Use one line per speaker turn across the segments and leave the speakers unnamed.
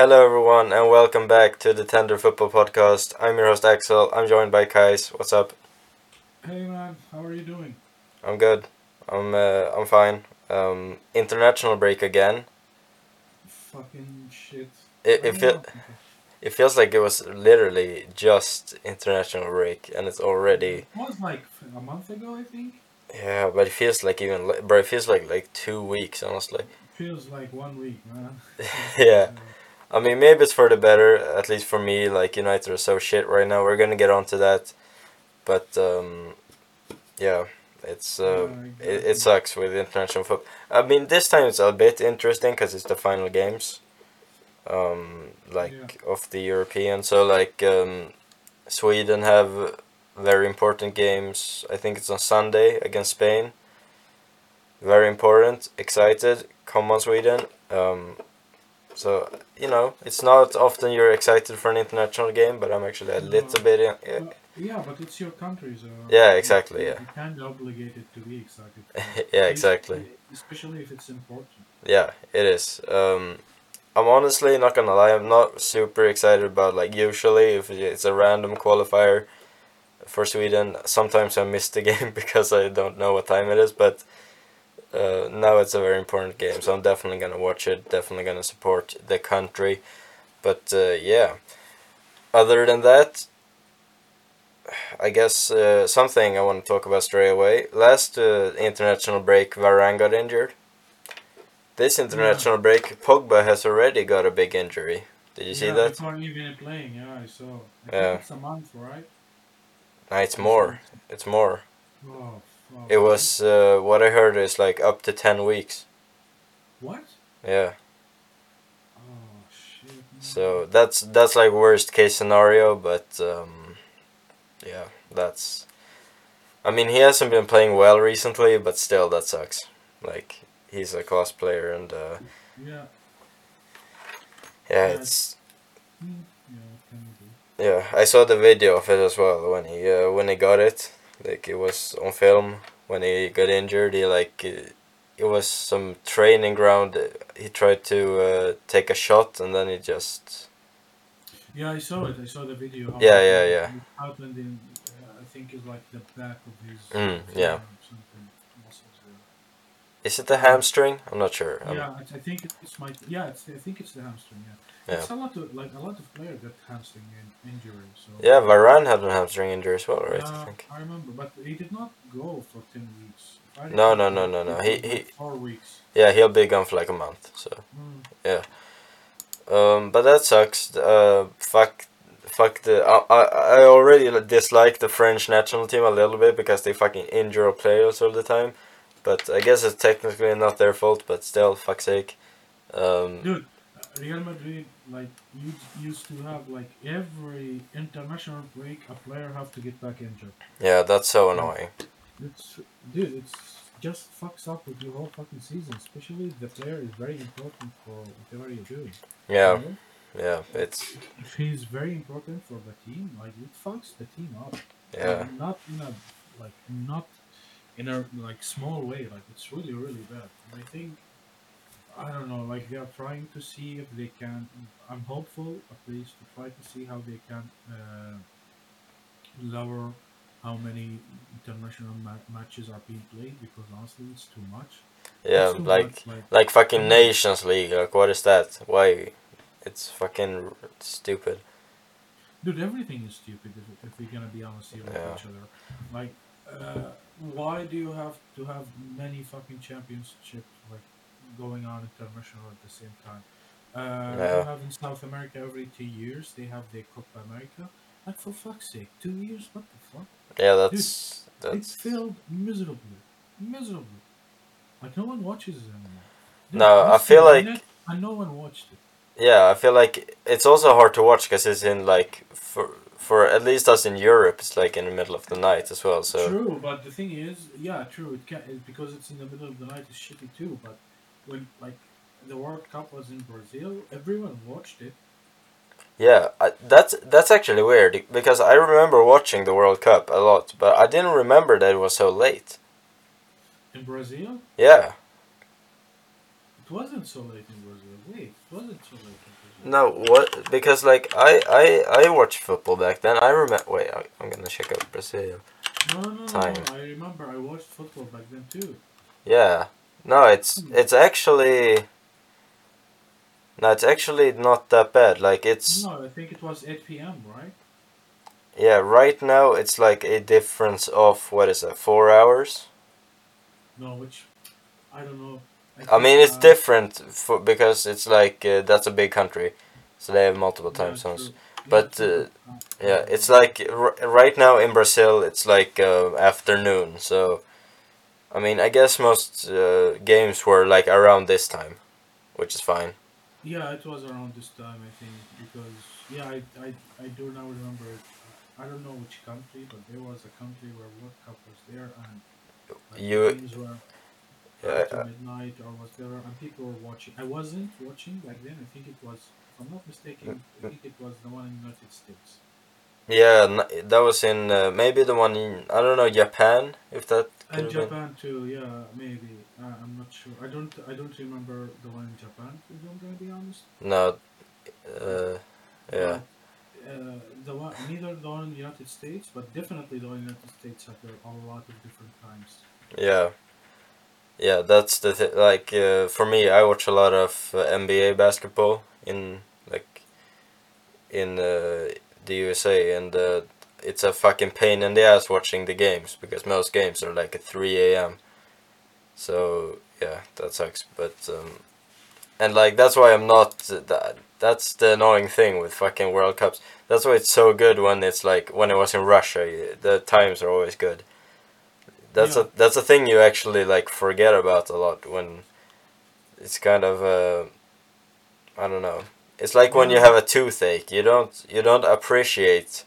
Hello, everyone, and welcome back to the Tender Football Podcast. I'm your host Axel. I'm joined by Kais. What's up?
Hey man, how are you doing?
I'm good. I'm uh, I'm fine. Um, international break again.
Fucking shit.
It it feel it feels like it was literally just international break, and it's already
It was like a month ago, I think.
yeah. But it feels like even li- bro. It feels like like two weeks, honestly.
Feels like one week, man.
Yeah. I mean, maybe it's for the better. At least for me, like United are so shit right now. We're gonna get onto that, but um, yeah, it's uh,
Yeah,
it, it sucks with international football. I mean, this time it's a bit interesting because it's the final games, um, like of the European. So like um, Sweden have very important games. I think it's on Sunday against Spain. Very important. Excited. Come on, Sweden. Um, so you know, it's not often you're excited for an international game, but I'm actually a little bit. Yeah,
Well, yeah, but it's your country, so.
Yeah, exactly, yeah.
You're kind of obligated to be excited.
yeah, exactly.
Especially if it's important.
Yeah, it is. Um, I'm honestly not gonna lie. I'm not super excited about like usually if it's a random qualifier for Sweden. Sometimes I miss the game because I don't know what time it is, but uh, now it's a very important game, so I'm definitely gonna watch it. Definitely gonna support the country. But uh, yeah, other than that, I guess uh, something I want to talk about straight away. Last uh, international break, Varane got injured. This international break, Pogba has already got a big injury. Did you see
yeah,
that?
Before even playing, yeah, I saw. I
Yeah.
it's a month, right?
No, it's more. It's more.
Oh.
It was uh, what I heard is like up to ten weeks.
What?
Yeah.
Oh shit.
So that's that's like worst case scenario, but um, yeah, that's. I mean, he hasn't been playing well recently, but still, that sucks. Like he's a class player, and uh,
Yeah.
yeah, it's
Mm, yeah, it can be.
yeah. I saw the video of it as well when he uh, when he got it. Like it was on film when he got injured. He like it, it was some training ground. He tried to uh, take a shot, and then he just
Yeah, I saw it. I saw the video.
Yeah, yeah, yeah.
happened in, uh, I think it's like the back of his.
Mm, yeah.
or something, muscles there.
is it the hamstring? I'm not sure.
Yeah, I, I think it's my. Yeah, it's, I think it's the hamstring. Yeah.
Yeah.
It's a lot of like a lot of players get hamstring in, injury. So.
Yeah, Varane had a hamstring injury as well, right? I think.
I remember, but he did not go for ten weeks.
No, no, no, no, no.
he
He-
did
he-
like four weeks.
Yeah, he'll be gone for like a month. So,
Mm.
um, but that sucks. Uh, fuck, fuck the. I, I, I already dislike the French national team a little bit because they fucking injure players all the time. But I guess it's technically not their fault. But still, fuck's sake. Um,
Dude, Real Madrid like you used to have like every international break a player have to get back injured.
yeah, that's so annoying.
It's dude, it's just fucks up with your whole fucking season. Especially the player is very important for whatever you're doing.
Yeah,
you know?
yeah, it's
If he's very important for the team, like it fucks the team up.
yeah,
Like, not in a like not in a like small way. Like it's really really bad. And I think I don't know. Like they are trying to see if they can. I'm hopeful at least to try to see how they can uh, lower how many international ma- matches are being played because honestly it's too much.
yeah.
Too
Like
much, like
like fucking Nations League. Like what is that? Why? It's fucking stupid.
Dude, everything is stupid if, if we're gonna be honest here with
Yeah.
each other. Like, uh, why do you have to have many fucking championships like going on international at the same time? Uh. You have in South America every two years they have the Copa America. Like for fuck's sake, two years? What the fuck?
Yeah, that's
It
that's.
failed miserably, miserably. Like no one watches it anymore.
No, I feel like-
it, and no one watched it.
Yeah, I feel like it's also hard to watch because it's in like for for at least us in Europe, it's like in the middle of the night as well. So
True, but the thing is, yeah, true. It can because it's in the middle of the night. It's shitty too. But when like the World Cup was in Brazil, everyone watched it.
yeah, I, that's that's actually weird because I remember watching the World Cup a lot, but I didn't remember that it was so late.
In Brazil,
Yeah,
it wasn't so late in Brazil. Wait, it wasn't isolated.
No, what? Because like I I I watched football back then. I remember. Wait, I, I'm gonna check out Brazil.
No, no, no,
Time.
no. I remember I watched football back then too.
Yeah. No, it's it's actually. No, it's actually not that bad. Like it's
No, I think it was 8 p.m. Right?
yeah. Right now, it's like a difference of what is it? Four hours.
No, which I don't know.
I
think,
mean, it's
uh,
different for because it's like uh, that's a big country, so they have multiple time
yeah,
zones.
true.
But.
Uh,
Yeah, it's like r- right now in Brazil, it's like uh, afternoon. So, I mean, I guess most uh, games were like around this time, which is fine.
Yeah, it was around this time, I think, because yeah, I, I, I do now remember. It. I don't know which country, but there was a country where World Cup was there, and like,
You-
games were
Yeah, uh,
midnight or whatever, and people were watching. I wasn't watching back then. I think it was, if I'm not mistaken, I think it was the one in the United States.
Yeah, that was in uh, maybe the one in I don't know Japan if that
And
have been.
Japan too, yeah, maybe. Uh, I'm not sure. I don't. I don't remember the one in Japan. If I'm gonna be honest.
No, uh, yeah,
uh, the one, neither the one in the United States, but definitely the one in the United States had a lot of different times.
yeah, yeah. That's the th- like uh, for me. I watch a lot of uh, NBA basketball in like in uh, the USA, and uh, it's a fucking pain in the ass watching the games because most games are like at three a.m. So yeah, that sucks. But um, and like that's why I'm not that. That's the annoying thing with fucking World Cups. That's why it's so good when it's like when it was in Russia. The times are always good. That's
Yeah.
a that's a thing you actually like forget about a lot when it's kind of uh, I don't know. It's like when you have a toothache. You don't you don't appreciate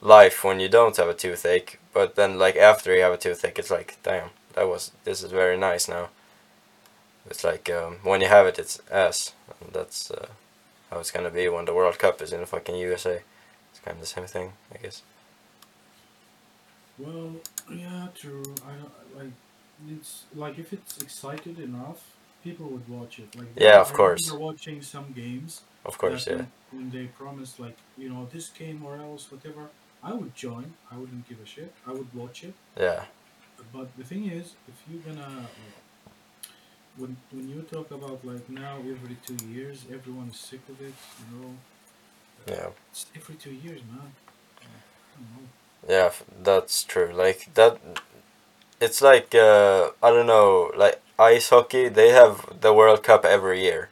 life when you don't have a toothache. But then like after you have a toothache, it's like damn, that was this is very nice now. It's like um, when you have it, it's ass. And that's uh, how it's gonna be when the World Cup is in the fucking USA. It's kind of the same thing, I guess.
Well, yeah, true. I like. It's like if it's excited enough, people would watch it. Like
Yeah, of
I
course.
remember watching some games.
Of course, yeah.
When, they promised like you know this game or else whatever, I would join. I wouldn't give a shit. I would watch it.
Yeah,
But the thing is, if you're gonna when when you talk about like now every two years, everyone is sick of it. You know,
yeah.
it's every two years, man. I don't know.
Yeah, that's true. Like that, it's like uh, I don't know, like ice hockey. They have the World Cup every year,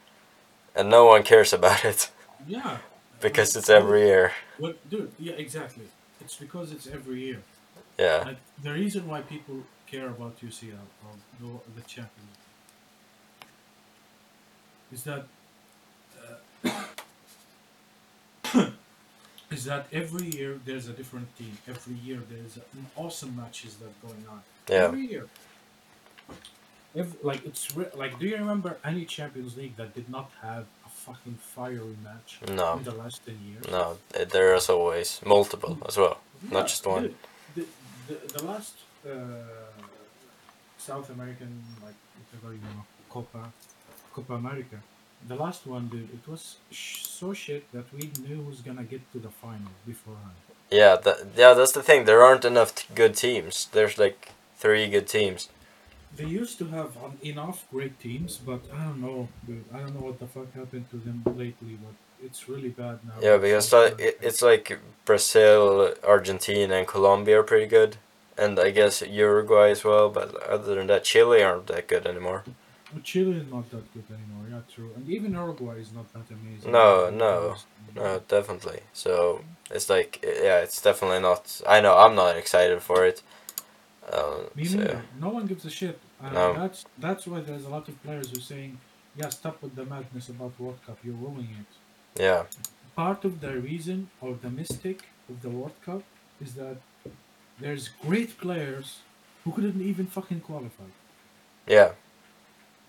and no one cares about it
Yeah.
because it's every year.
What, dude? Yeah, exactly. It's because it's every year.
Yeah,
Like the reason why people care about UCL or the, the Champions is that uh, is that every year there's a different team. Every year there's an awesome matches that going on.
yeah,
Every year. Every, like it's re- like, do you remember any Champions League that did not have a fucking fiery match
no,
in the last ten years?
no. There is always multiple as well. Not just one.
The, the, the last uh, South American, like whatever you know, Copa, Copa America, the last one, dude, it was sh- so shit that we knew who's gonna get to the final beforehand.
Yeah, that yeah. That's the thing. There aren't enough t- good teams. There's like three good teams.
They used to have um, enough great teams, but I don't know, dude. I don't know what the fuck happened to them lately, but it's really bad now.
Yeah, because
South
like, it, it's like Brazil, Argentina, and Colombia are pretty good, and I guess Uruguay as well. But other than that, Chile aren't that good anymore.
Well, Chile is not that good anymore. Yeah, true. And even Uruguay is not that amazing.
No, no, No, definitely. So it's like yeah, it's definitely not. I know I'm not excited for it. Uh,
Me
so,
neither. No one gives a shit. And
No.
that's that's why there's a lot of players who are saying, "Yeah, stop with the madness about World Cup. You're ruining it."
yeah,
Part of the reason or the mistake of the World Cup is that there's great players who couldn't even fucking qualify,
yeah,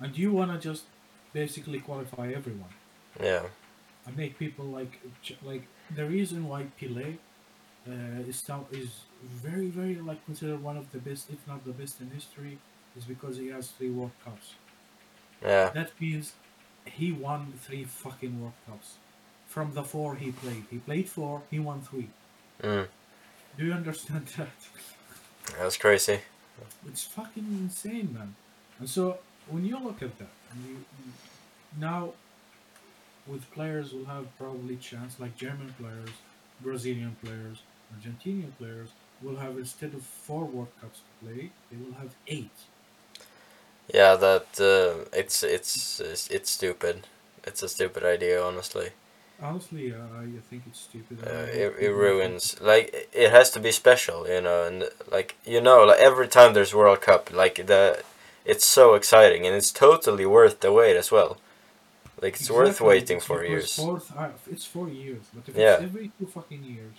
and you wanna just basically qualify everyone
yeah,
and make people like like the reason why Pele uh, is now is very very like considered one of the best, if not the best in history, is because he has three World Cups.
yeah,
That means he won three fucking World Cups. From the four he played. He played four, he won three.
Mm,
Do you understand that?
that's crazy.
It's fucking insane, man. And so when you look at that, and you, you- now with players will have probably chance like German players, Brazilian players, Argentinian players will have instead of four World Cups to play, they will have eight.
Yeah, that uh, it's it's it's it's stupid. It's a stupid idea, honestly.
Honestly, uh, I think it's stupid.
Uh, it, it ruins like it has to be special, you know, and like you know, like every time there's World Cup, like the it's so exciting and it's totally worth the wait as well. Like it's worth waiting
it's
for years.
Fourth, uh, it's four years, but if
Yeah.
it's every two fucking years,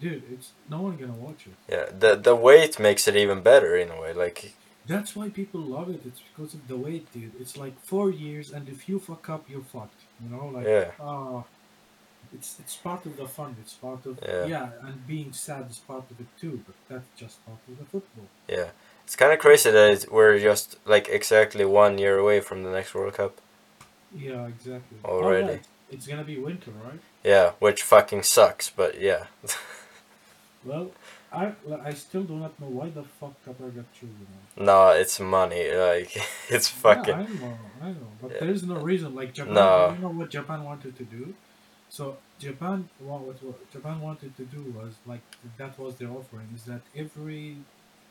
dude, it's no one gonna watch it.
Yeah, the the wait makes it even better in a way. Like
That's why people love it. It's because of the wait, dude. It's like four years, and if you fuck up, you're fucked. You know, like
Yeah.
ah, it's it's part of the fun. It's part of
Yeah.
yeah. and being sad is part of it too. But that's just part of the football.
yeah, it's kind of crazy that we're just like exactly one year away from the next World Cup.
Yeah, exactly.
Already.
It's gonna be winter, right?
Yeah, which fucking sucks, but yeah.
Well, I I still do not know why the fuck Qatar got chosen.
no, it's money. Like it's fucking.
Yeah, I know, I know, but
Yeah.
there is no reason. Like Japan,
No.
you know what Japan wanted to do. So Japan, what, what, Japan wanted to do was like that was their offering is that every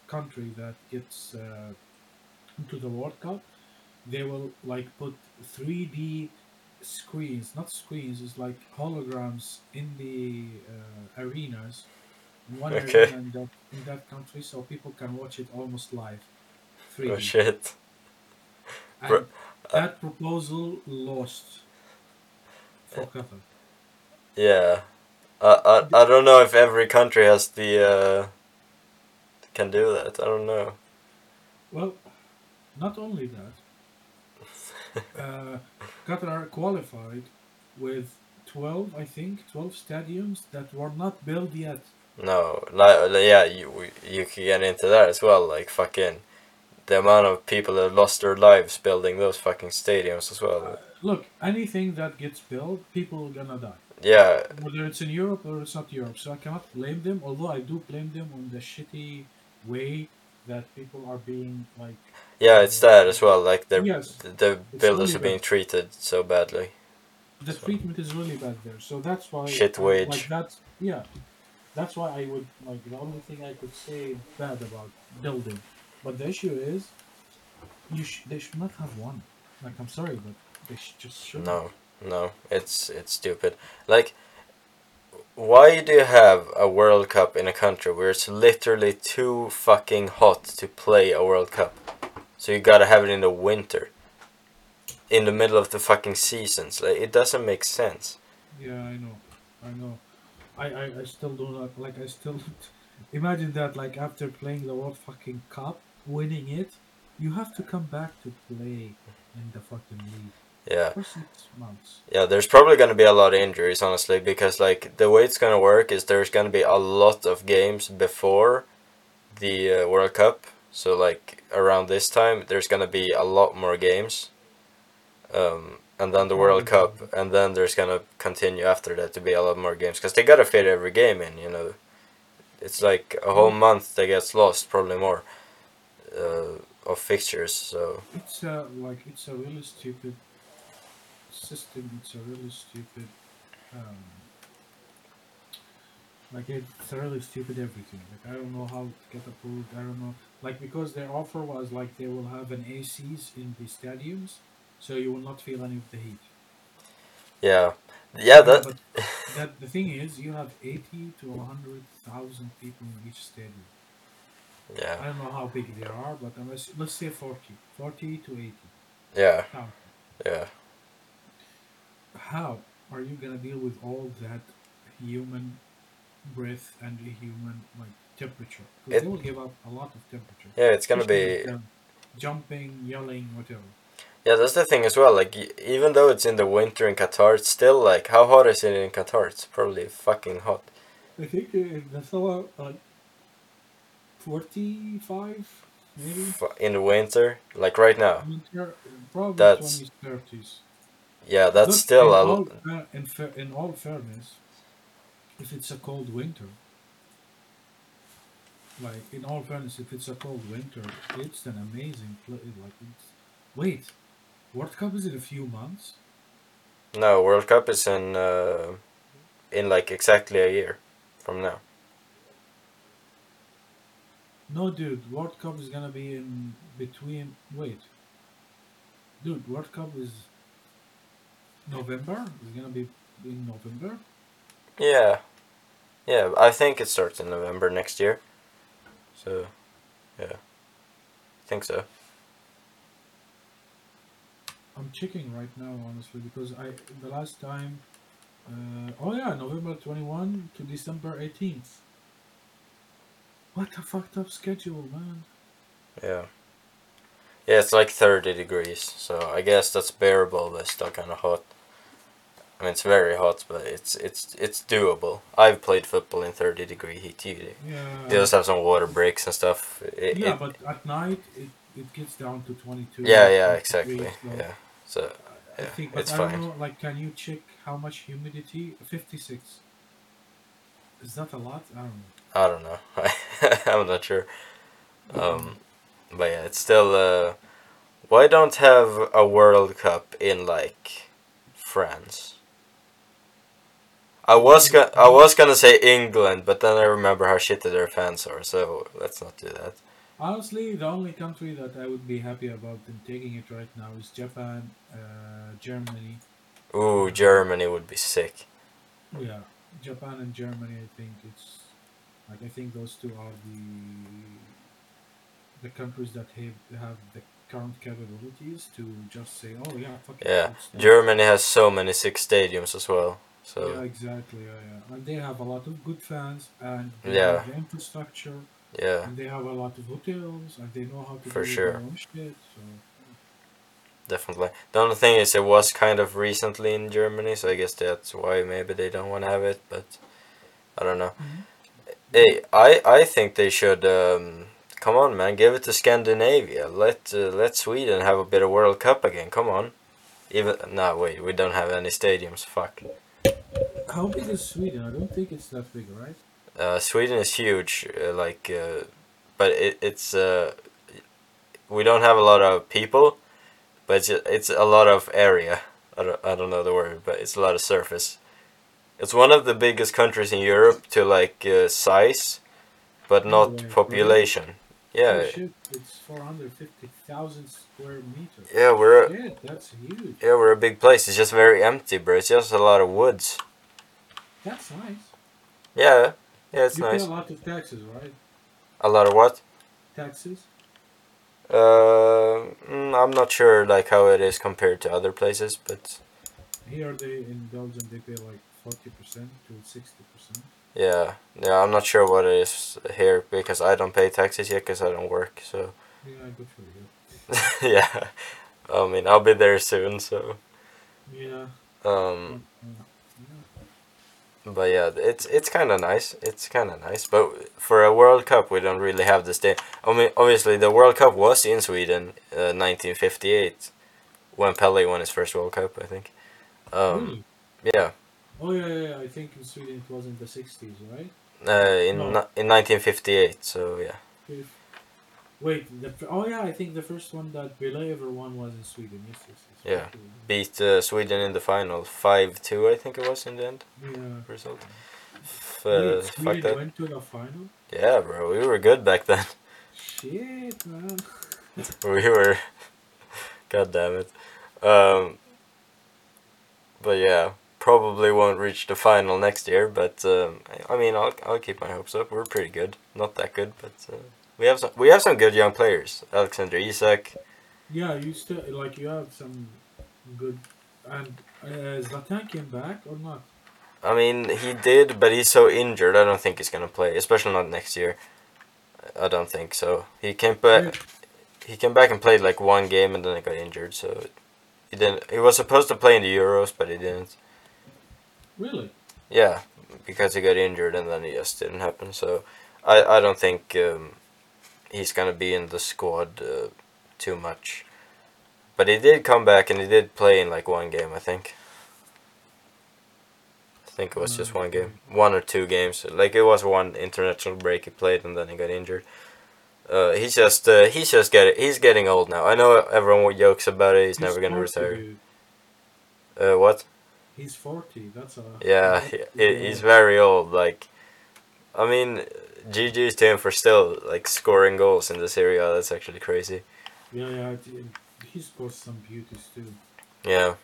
country that gets uh, into the World Cup, they will like put three D screens, not screens, it's like holograms in the uh, arenas. One
Okay.
arena in that, in that country, so people can watch it almost live. 3D.
Oh shit. Bro-
that proposal lost for Qatar.
Yeah. I, I I don't know if every country has the uh can do that. I don't know.
Well, not only that, uh, Qatar qualified with 12, I think, 12 stadiums that were not built yet.
No, like yeah, you you can get into that as well. Like fucking, the amount of people that lost their lives building those fucking stadiums as
Uh,
well.
look, anything that gets built, people are gonna die.
Yeah,
Whether it's in Europe or it's not Europe. So I cannot blame them, although I do blame them on the shitty way that people are being, like,
yeah, it's that as well. Like the
Yes,
the, builders
really
are being
bad.
treated so badly.
the
So-
treatment is really bad there. So that's why
Shit
uh,
wage.
Like that's yeah, that's why I would like the only thing I could say bad about building. But the issue is, you sh- they should not have one. Like I'm sorry, but they sh- just should.
No, no, it's it's stupid. Like, why do you have a World Cup in a country where it's literally too fucking hot to play a World Cup? So you gotta have it in the winter, in the middle of the fucking seasons. Like, it doesn't make sense.
Yeah, I know, I know. I, I, I still do not like. I still imagine that like after playing the World fucking Cup, winning it, you have to come back to play in the fucking league
Yeah.
for six months.
Yeah, there's probably gonna be a lot of injuries, honestly, because like the way it's gonna work is there's gonna be a lot of games before the uh, World Cup. So like around this time, there's gonna be a lot more games, um, and then the World Cup, and then there's gonna continue after that to be a lot more games because they gotta fit every game in. You know, it's like a whole month that gets lost, probably more, uh, of fixtures. So
It's a like it's a really stupid system. It's a really stupid, um, like it's a really stupid everything. Like I don't know how to get approved. I don't know. Like because their offer was like they will have an ACs in the stadiums, so you will not feel any of the heat.
yeah, yeah, that
But that the thing is, you have eighty to hundred thousand people in each stadium.
Yeah.
I don't know how big they are, but unless, let's say 40, 40 to eighty
yeah, yeah.
how are you gonna deal with all that human breath and the human like temperature? Because
It-
they will give up a lot of temperature.
Yeah, it's gonna
especially
be
jumping, yelling, whatever.
Yeah, that's the thing as well. Like, even though it's in the winter in Qatar, it's still like, how hot is it in Qatar? It's probably fucking hot.
I think uh, about like forty-five maybe.
in the winter, like right now.
Winter, probably
That's-
twenties, thirties.
Yeah, that's
But
still
in
a
in, in all fairness, if it's a cold winter, like in all fairness, if it's a cold winter, it's an amazing place. Like, it's, wait, World Cup is in a few months.
no World Cup is in uh, in like exactly a year from now.
No, dude, World Cup is gonna be in between. Wait, dude, World Cup is November. It's gonna be in November.
Yeah, yeah. I think it starts in November next year. So, yeah, I think so.
I'm checking right now, honestly, because I the last time. Uh, oh yeah, November 21 to December 18th. What a fucked up schedule, man.
Yeah. Yeah, it's like 30 degrees, so I guess that's bearable, but it's still kind of hot. I mean, it's very hot, but it's it's it's doable. I've played football in 30 degree heat. You, you
Yeah.
just have some water breaks and stuff. It,
yeah,
it-
but at night it, it gets down to 22.
yeah, yeah, exactly.
so
Yeah, so
I
yeah,
think, but
it's
I
fine.
know, like, can you check how much humidity? 56. Is that a lot? I don't know.
I don't know. I'm not sure. Um, but yeah, it's still. Uh, why don't have a World Cup in like France? I was gonna I was gonna say England, but then I remember how shitty their fans are, so let's not do that.
Honestly, the only country that I would be happy about in taking it right now is Japan, uh, Germany.
Ooh, Germany would be sick.
Yeah, Japan and Germany. I think it's like I think those two are the the countries that have have the current capabilities to just say, "Oh yeah, fuck it,
Yeah,
it."
Germany has so many sick stadiums as well. So Yeah,
exactly. Yeah, yeah. And they have a lot of good fans, and
Yeah.
the infrastructure,
yeah,
and they have a lot of hotels, and they know how to
For
do
sure.
their own shit. So
definitely. The only thing is, it was kind of recently in Germany, so I guess that's why maybe they don't want to have it. But I don't know.
Mhm.
Hey, I I think they should. Um, come on, man, give it to Scandinavia. Let uh, let Sweden have a bit of World Cup again. Come on. Even no, wait, we don't have any stadiums. Fuck.
how big is Sweden? I don't think it's that big, right?
Uh, Sweden is huge, uh, like, uh, but it, it's uh, we don't have a lot of people, but it's it's a lot of area. I don't, I don't know the word, but it's a lot of surface. It's one of the biggest countries in Europe to like uh, size, but
No
not
really?
population. Yeah,
it's four hundred fifty thousand square meters.
yeah, we're a,
that's huge.
yeah we're a big place. It's just very empty, bro. It's just a lot of woods.
That's nice.
Yeah, yeah, it's
you
nice.
pay a lot of taxes, right?
A lot of what?
Taxes.
Uh, mm, I'm not sure like how it is compared to other places, but
Here they in Belgium they pay like forty percent to sixty percent.
yeah, yeah, I'm not sure what it is here because I don't pay taxes yet because I don't work. So
Yeah, good for you.
yeah, I mean I'll be there soon. So
Yeah.
um,
yeah.
But yeah, it's it's kind of nice. It's kind of nice, but for a World Cup we don't really have this day. I mean, obviously the World Cup was in Sweden, uh, 1958, when Pele won his first World Cup. I think. Um,
really?
Yeah.
Oh yeah, yeah, yeah. I think in Sweden it was in the sixties, right?
Uh, in
No.
in 1958, so yeah.
If, wait, the oh yeah, I think the first one that Pele ever won was in Sweden. Yes, yes, yes.
Yeah. beat uh, Sweden in the final 5-2 I think it was in the end
Yeah.
result. F-
Wait,
uh, fuck
Sweden
that.
went to the final.
Yeah, bro, we were good back then.
Shit, man.
we were. God damn it. Um, but yeah, probably won't reach the final next year. But um, I I mean, I'll I'll keep my hopes up. We're pretty good. Not that good, but uh, we have some we have some good young players. Alexander Isak.
Yeah, you still like you have some good and uh, Zlatan came back or not?
I mean, he did, but he's so injured. I don't think he's gonna play, especially not next year. I don't think so. He came back.
Yeah.
He came back and played like one game, and then he got injured. So he didn't. He was supposed to play in the Euros, but he didn't.
Really?
Yeah, because he got injured, and then it just didn't happen. So I I don't think um, he's gonna be in the squad uh, too much. But he did come back and he did play in like one game, I think. I think it was just one game, one or two games. Like it was one international break he played and then he got injured. Uh, he's just uh, he's just getting he's getting old now. I know everyone jokes about it. He's, never gonna
40,
retire. Uh, what?
He's forty. That's a
Yeah, he- he's very old. Like, I mean, GG's to him for still like scoring goals in this area. That's actually crazy.
Yeah, yeah. He scores some beauties too.
Yeah,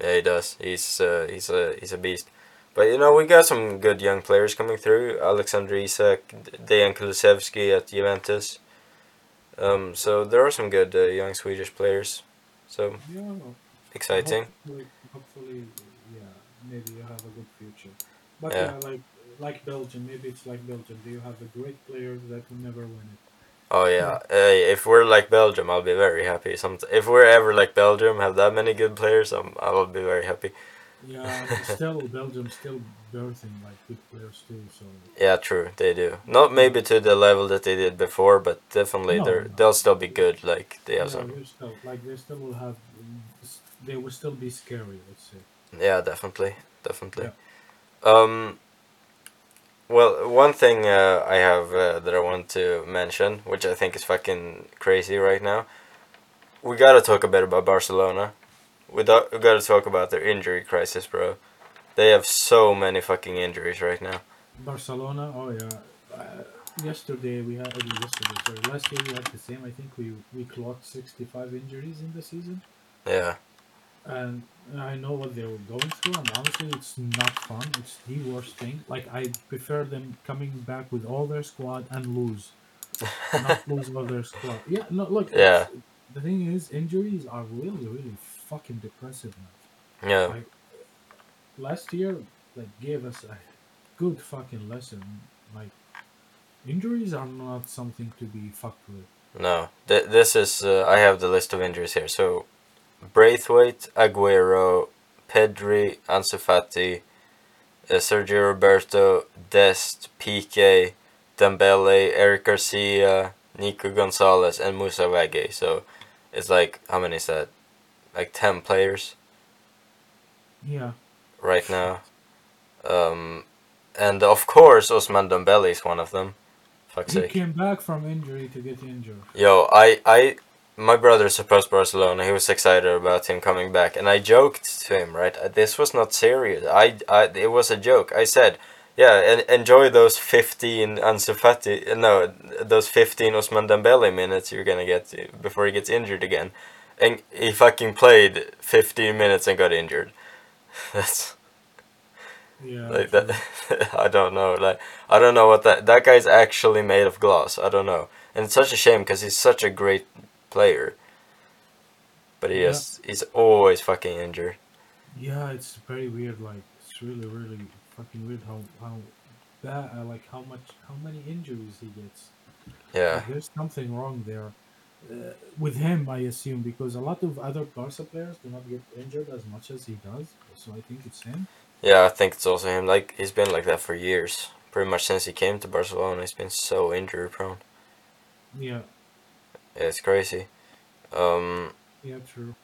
yeah, he does. He's uh, he's a he's a beast. But you know, we got some good young players coming through. Alexander Isak, Dejan Kulusevski at Juventus. Um, so there are some good uh, young Swedish players. So
Yeah.
exciting.
Hopefully, hopefully, yeah, maybe you have a good future. But
Yeah.
yeah, like like Belgium, maybe it's like Belgium. Do you have a great player that will never win it?
Oh yeah. Hey, if we're like Belgium, I'll be very happy. Some if we're ever like Belgium, have that many good players, um, I will be very happy.
Yeah, still Belgium still birthing like good players too. So
Yeah, true. They do. Not maybe to the level that they did before, but definitely
No,
they're
no.
they'll still be good. Like they have
yeah,
some.
still like they still will have. They will still be scary. Let's say.
Yeah, definitely, definitely. Um. Well, one thing uh, I have uh, that I want to mention, which I think is fucking crazy right now, we gotta talk a bit about Barcelona. We, do- we gotta talk about their injury crisis, bro. They have so many fucking injuries right now.
Barcelona. Oh yeah. Uh, yesterday we had. Yesterday, sorry. Last year we had the same. I think we we clocked sixty-five injuries in the season.
Yeah,
and I know what they were going through, and honestly, it's not fun. It's the worst thing. Like I prefer them coming back with all their squad and lose, not lose all their squad. Yeah, no, look.
Yeah.
The thing is, injuries are really, really fucking depressive now.
yeah,
Like last year, like gave us a good fucking lesson. Like injuries are not something to be fucked with.
no. Th- this is uh, I have the list of injuries here. So, Braithwaite, Aguero, Pedri, Ansu Fati, uh, Sergio Roberto, Dest, Piqué, Dembele, Eric Garcia, Nico Gonzalez, and Moussa Wagué. So, it's like how many is that? Like ten players
Yeah.
right now. Um, and of course, Ousmane Dembele is one of them. Fuck's
He
sake.
came back from injury to get injured.
Yo, I, I, my brother supports Barcelona. He was excited about him coming back, and I joked to him, right? uh, This was not serious. I, I, it was a joke. I said, yeah, and enjoy those fifteen Ansu Fati, no, those fifteen Ousmane Dembele minutes you're gonna get before he gets injured again, and he fucking played fifteen minutes and got injured. That's
Yeah.
like that. I don't know. Like I don't know what that that guy's actually made of glass. I don't know, and it's such a shame because he's such a great player. But he
Yeah.
is he's always fucking injured.
Yeah, it's very weird. Like it's really, really fucking weird how how bad, uh, like how much, how many injuries he gets.
Yeah,
Like, there's something wrong there uh, with him, I assume, because a lot of other Barca players do not get injured as much as he does. So I think it's him.
yeah. I think it's also him. Like he's been like that for years. Pretty much since he came to Barcelona, he's been so injury prone.
Yeah,
Yeah, it's crazy. Um,
yeah, true.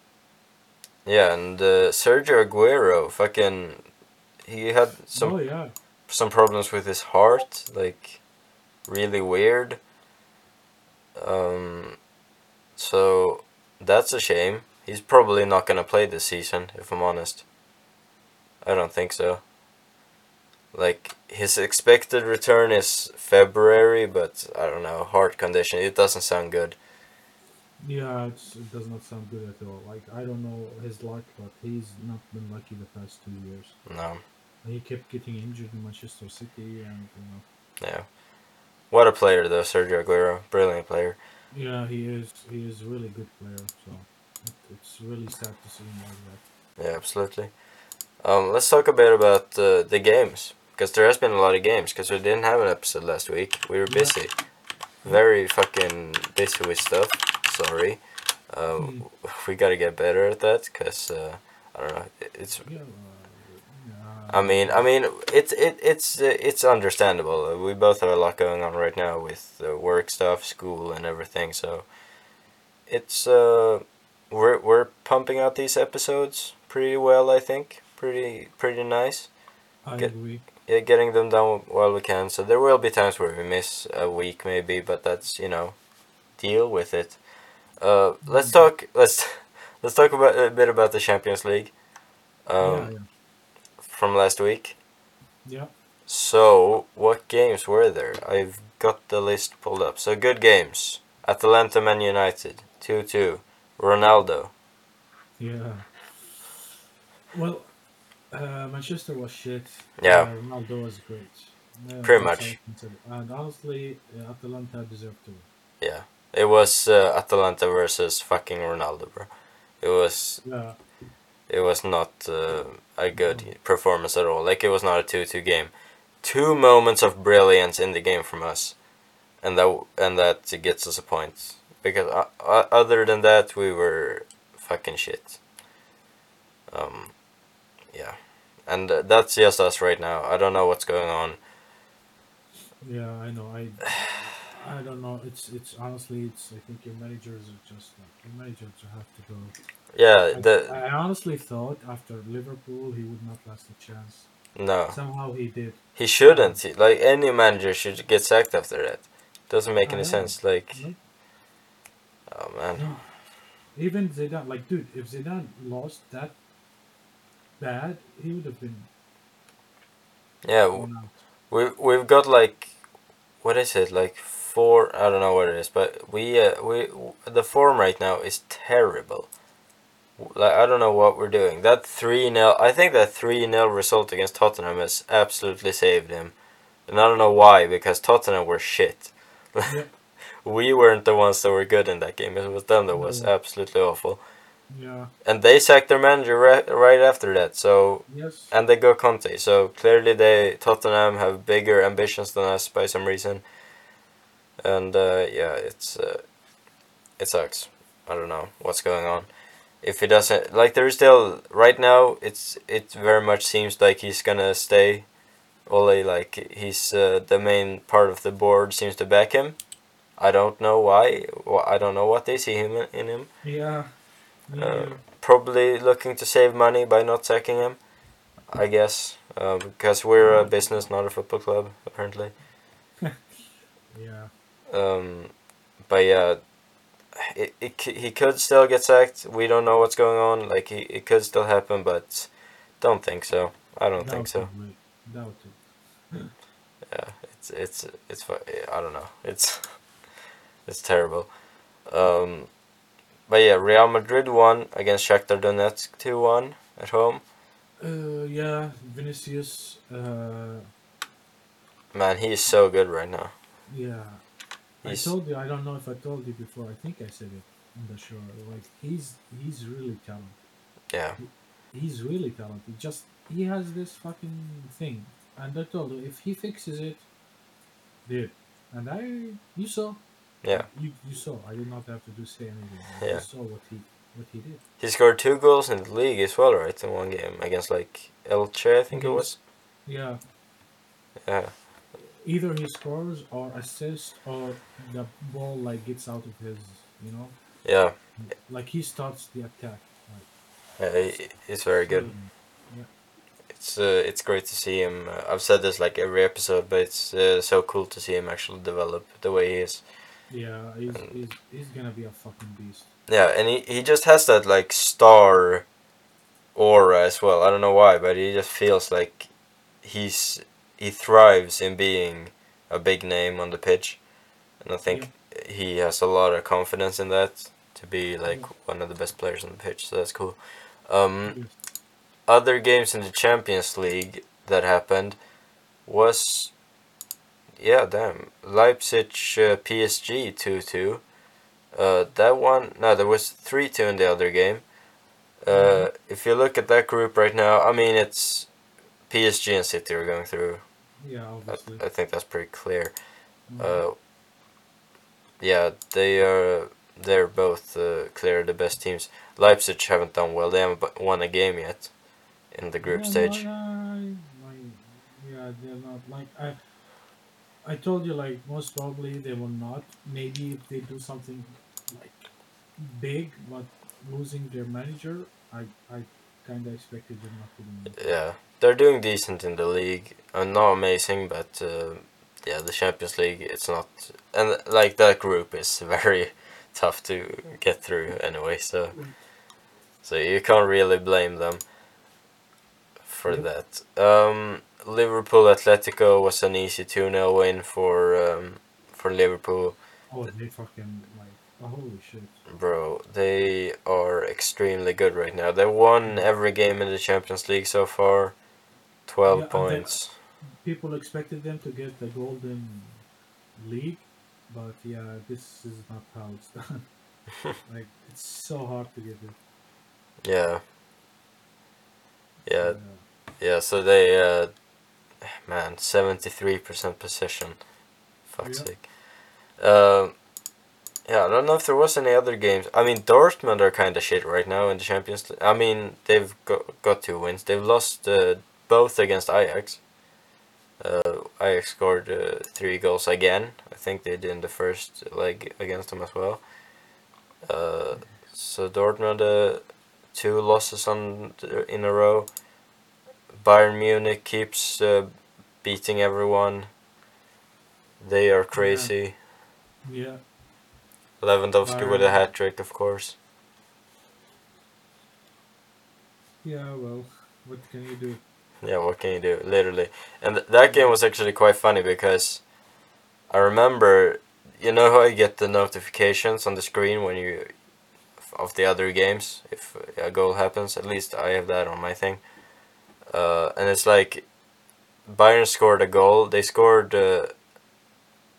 yeah, and uh, Sergio Aguero, fucking, he had some
oh yeah,
some problems with his heart, like really weird. Um, so that's a shame. He's probably not gonna play this season, if I'm honest. I don't think so. Like his expected return is February, but I don't know heart condition. It doesn't sound good.
Yeah. It's, it does not sound good at all. Like I don't know his luck, but he's not been lucky the past two years.
No,
He kept getting injured in Manchester City, and you know.
yeah. What a player though, Sergio Aguero, brilliant player.
Yeah, he is. He is a really good player. So it, it's really sad to see him like that.
Yeah, absolutely. Um, let's talk a bit about uh, the games because there has been a lot of games because we didn't have an episode last week. We were
Yeah.
busy, very fucking busy with stuff. Sorry. Um, We gotta get better at that because uh, I don't know. It's. I mean, I mean, it's it it's uh, it's understandable. Uh, We both have a lot going on right now with uh, work stuff, school, and everything. So it's uh, we're we're pumping out these episodes pretty well. I think pretty pretty nice.
I
get-
agree.
Yeah, getting them done while we can. So there will be times where we miss a week maybe, but that's you know, deal with it. Uh, let's talk. Let's let's talk about a bit about the Champions League. Um,
yeah, yeah.
from last week.
Yeah.
So, what games were there? I've got the list pulled up. So, good games. Atalanta Man United, 2 2. Ronaldo.
Yeah. Well, uh, Manchester was shit.
Yeah.
Uh, Ronaldo was great. Uh,
Pretty much.
all I can say. And honestly, Atalanta deserved to win.
Yeah. It was uh, Atalanta versus fucking Ronaldo, bro. It was
Yeah.
it was not uh, a good performance at all. Like it was not a 2-2 game. Two moments of brilliance in the game from us. And that and that gets us a point. Because uh, uh, other than that, we were fucking shit. Um, yeah, and uh, that's just us right now. I don't know what's going on.
Yeah, I know. I I don't know. It's it's honestly, it's. I think your managers are just like your managers have to go.
Yeah,
I,
the
I honestly thought after Liverpool he would not last a chance.
no,
Somehow he did.
he shouldn't. He- Like any manager should get sacked after that. Doesn't make
I
any
know.
sense. Like,
No,
oh man,
no. Even Zidane, like dude, if Zidane lost that bad, he would have been
yeah, we we've got like, what is it? Like four. I don't know what it is, but we uh, we the form right now is terrible. Like I don't know what we're doing. That three 0 I think that three 0 result against Tottenham has absolutely saved him, and I don't know why because Tottenham were shit.
Yeah.
we weren't the ones that were good in that game. It was them that was absolutely awful,
Yeah.
and they sacked their manager right, right after that. So
Yes.
and they go Conte. So clearly they Tottenham have bigger ambitions than us by some reason. And uh, yeah, it's uh, it sucks. I don't know what's going on. If he doesn't like, there's still right now. It's it very much seems like he's gonna stay. Only like he's uh, the main part of the board seems to back him. I don't know why. Wh- I don't know what they see him in, in him.
Yeah. Yeah.
Uh, probably looking to save money by not sacking him. I guess uh, because we're a business, not a football club, apparently.
yeah.
Um, but yeah, it, it he could still get sacked. We don't know what's going on. Like he, it could still happen, but don't think so. I don't think so.
Doubt it. Doubt it.
Yeah, it's it's it's I don't know. It's it's terrible. Um, but yeah, Real Madrid won against Shakhtar Donetsk two one at home.
Uh, yeah, Vinicius. Uh,
Man, he is so good right now.
yeah.
He's-
I told you. I don't know if I told you before. I think I said it on the show. Like he's he's really talented.
Yeah.
He's really talented. Just he has this fucking thing, and I told you if he fixes it, dude. And I, you saw.
Yeah.
You you saw. I did not have to do say anything. I
Yeah.
saw what he what he did.
He scored two goals in the league as well, right? In one game against like Elche, I think it was.
Yeah.
Yeah,
Either he scores or assists or the ball like gets out of his, you know,
yeah,
like he starts the attack. Like,
yeah he's very good.
Yeah.
It's uh, it's great to see him. Uh, I've said this like every episode, but it's uh, so cool to see him actually develop the way he is.
Yeah, he's,
And-
he's, he's gonna be a fucking beast.
Yeah, and he, he just has that like star aura as well. I don't know why, but he just feels like he's he thrives in being a big name on the pitch, and I think he has a lot of confidence in that to be like one of the best players on the pitch. So that's cool. Um, other games in the Champions League that happened was yeah, damn Leipzig uh, PSG two two. Uh, that one no, there was three two in the other game. Uh,
Mhm.
if you look at that group right now, I mean it's PSG and City are going through.
Yeah, obviously.
I, I think that's pretty clear.
Mhm.
Uh, yeah, they are. They're both uh, clear the best teams. Leipzig haven't done well. They haven't won a game yet in the group
Yeah,
stage.
Yeah, they're not like I. I told you like most probably they will not. Maybe if they do something like big, but losing their manager, I I kind of expected them not to win.
Yeah, they're doing decent in the league. Uh, not amazing, but uh, yeah, the Champions League it's not, and like that group is very tough to get through anyway. So so you can't really blame them for
Yep.
that. Um, Liverpool Atletico was an easy two 0 win for um, for Liverpool.
Oh, they fucking like oh, holy shit.
Bro, they are extremely good right now. They won every game in the Champions League so far. Twelve
Yeah,
points.
People expected them to get the golden league, but yeah, this is not how it's done. like it's so hard to get it.
Yeah. Yeah, yeah, so they uh man, seventy three percent possession. Fuck's
Yeah.
sake. Uh, yeah, I don't know if there was any other games. I mean Dortmund are kinda shit right now in the Champions League. I mean they've got got two wins. They've lost uh, both against Ajax. Uh, Ajax scored uh, three goals again. I think they did in the first leg against them as well. Uh, so Dortmund uh, two losses on in a row. Bayern Munich keeps uh, beating everyone. They are crazy.
yeah,
Lewandowski with a hat trick, of course.
yeah. Well, what can you do?
Yeah, what can you do? Literally, and th- that game was actually quite funny because I remember, you know how I get the notifications on the screen when you of the other games if a goal happens. At least I have that on my thing, uh, and it's like Bayern scored a goal. They scored. Uh,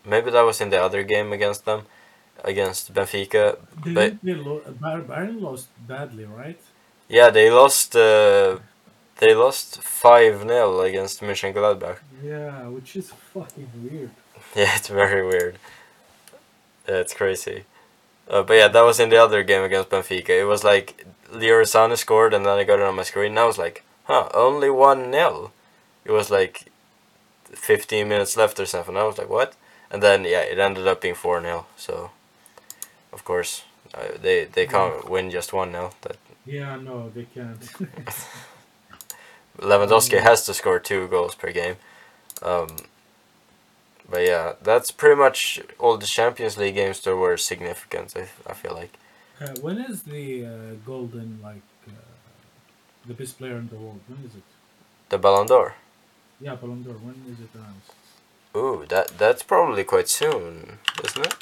maybe that was in the other game against them, against Benfica.
They,
But-
they lo- Bayern Bayern lost badly, right?
Yeah, they lost. Uh, they lost five 0 against Mönchengladbach.
Yeah, which is fucking weird.
Yeah, it's very weird. Yeah, it's crazy. Uh, but yeah, that was in the other game against Benfica. It was like Leroy Sané scored, and then I got it on my screen. And I was like, huh, only 1 0. It was like 15 minutes left or something. I was like, what? And then, yeah, it ended up being 4 0. So, of course, uh, they, they can't win just 1 0. That
Yeah, no, they can't.
Lewandowski has to score two goals per game. Um, but yeah, that's pretty much all the Champions League games that were significant. I, I feel like
uh, when is the uh, golden like uh, the best player in the world? When is it?
the Ballon d'Or.
Yeah, Ballon d'Or. When is it announced?
Ooh, that that's probably quite soon, isn't it?